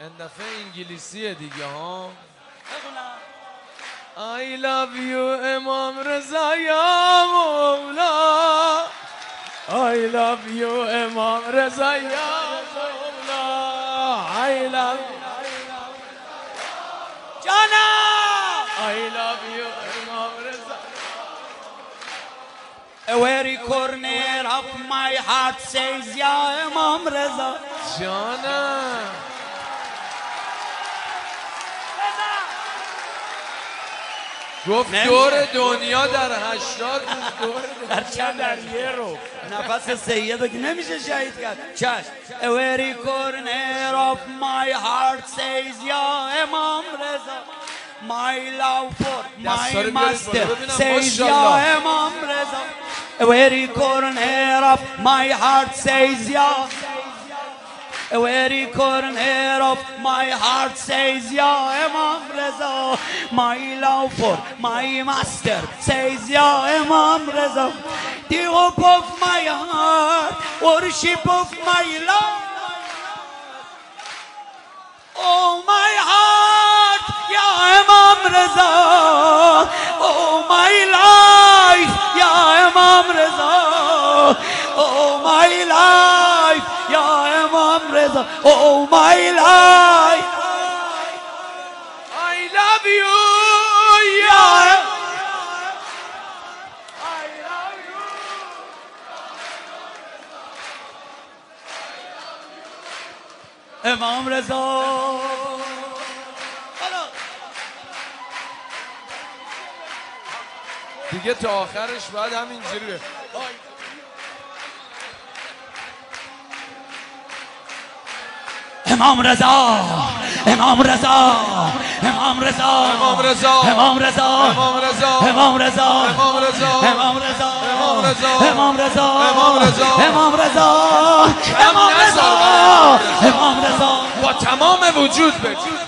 این دفعه انگلیسیه دیگه ها بخونم I love you امام رضا یا مولا I love you امام رضا یا مولا I love جانم I love you امام رضا Every corner of my heart says یا امام رضا جانم گفت. دور دنیا در هشتاد دور در چند در یه رو. نفس سیدو که نمیشه شهید کرد. چشم. Every corner of my heart says یا امام رضا My love for my master says یا. امام رضا. Every corner of my heart says یا Every corner of my heart says Ya Imam Reza My love for my master says Ya Imam Reza The hope of my heart, worship of my love Oh my Reza Oh my life, I love you یا Imam Reza دیگه تا آخرش باید همینجوری امام رضا امام رضا امام رضا امام رضا امام رضا امام رضا امام رضا امام رضا امام رضا امام رضا امام رضا امام رضا امام رضا امام رضا امام رضا با تمام وجود بگو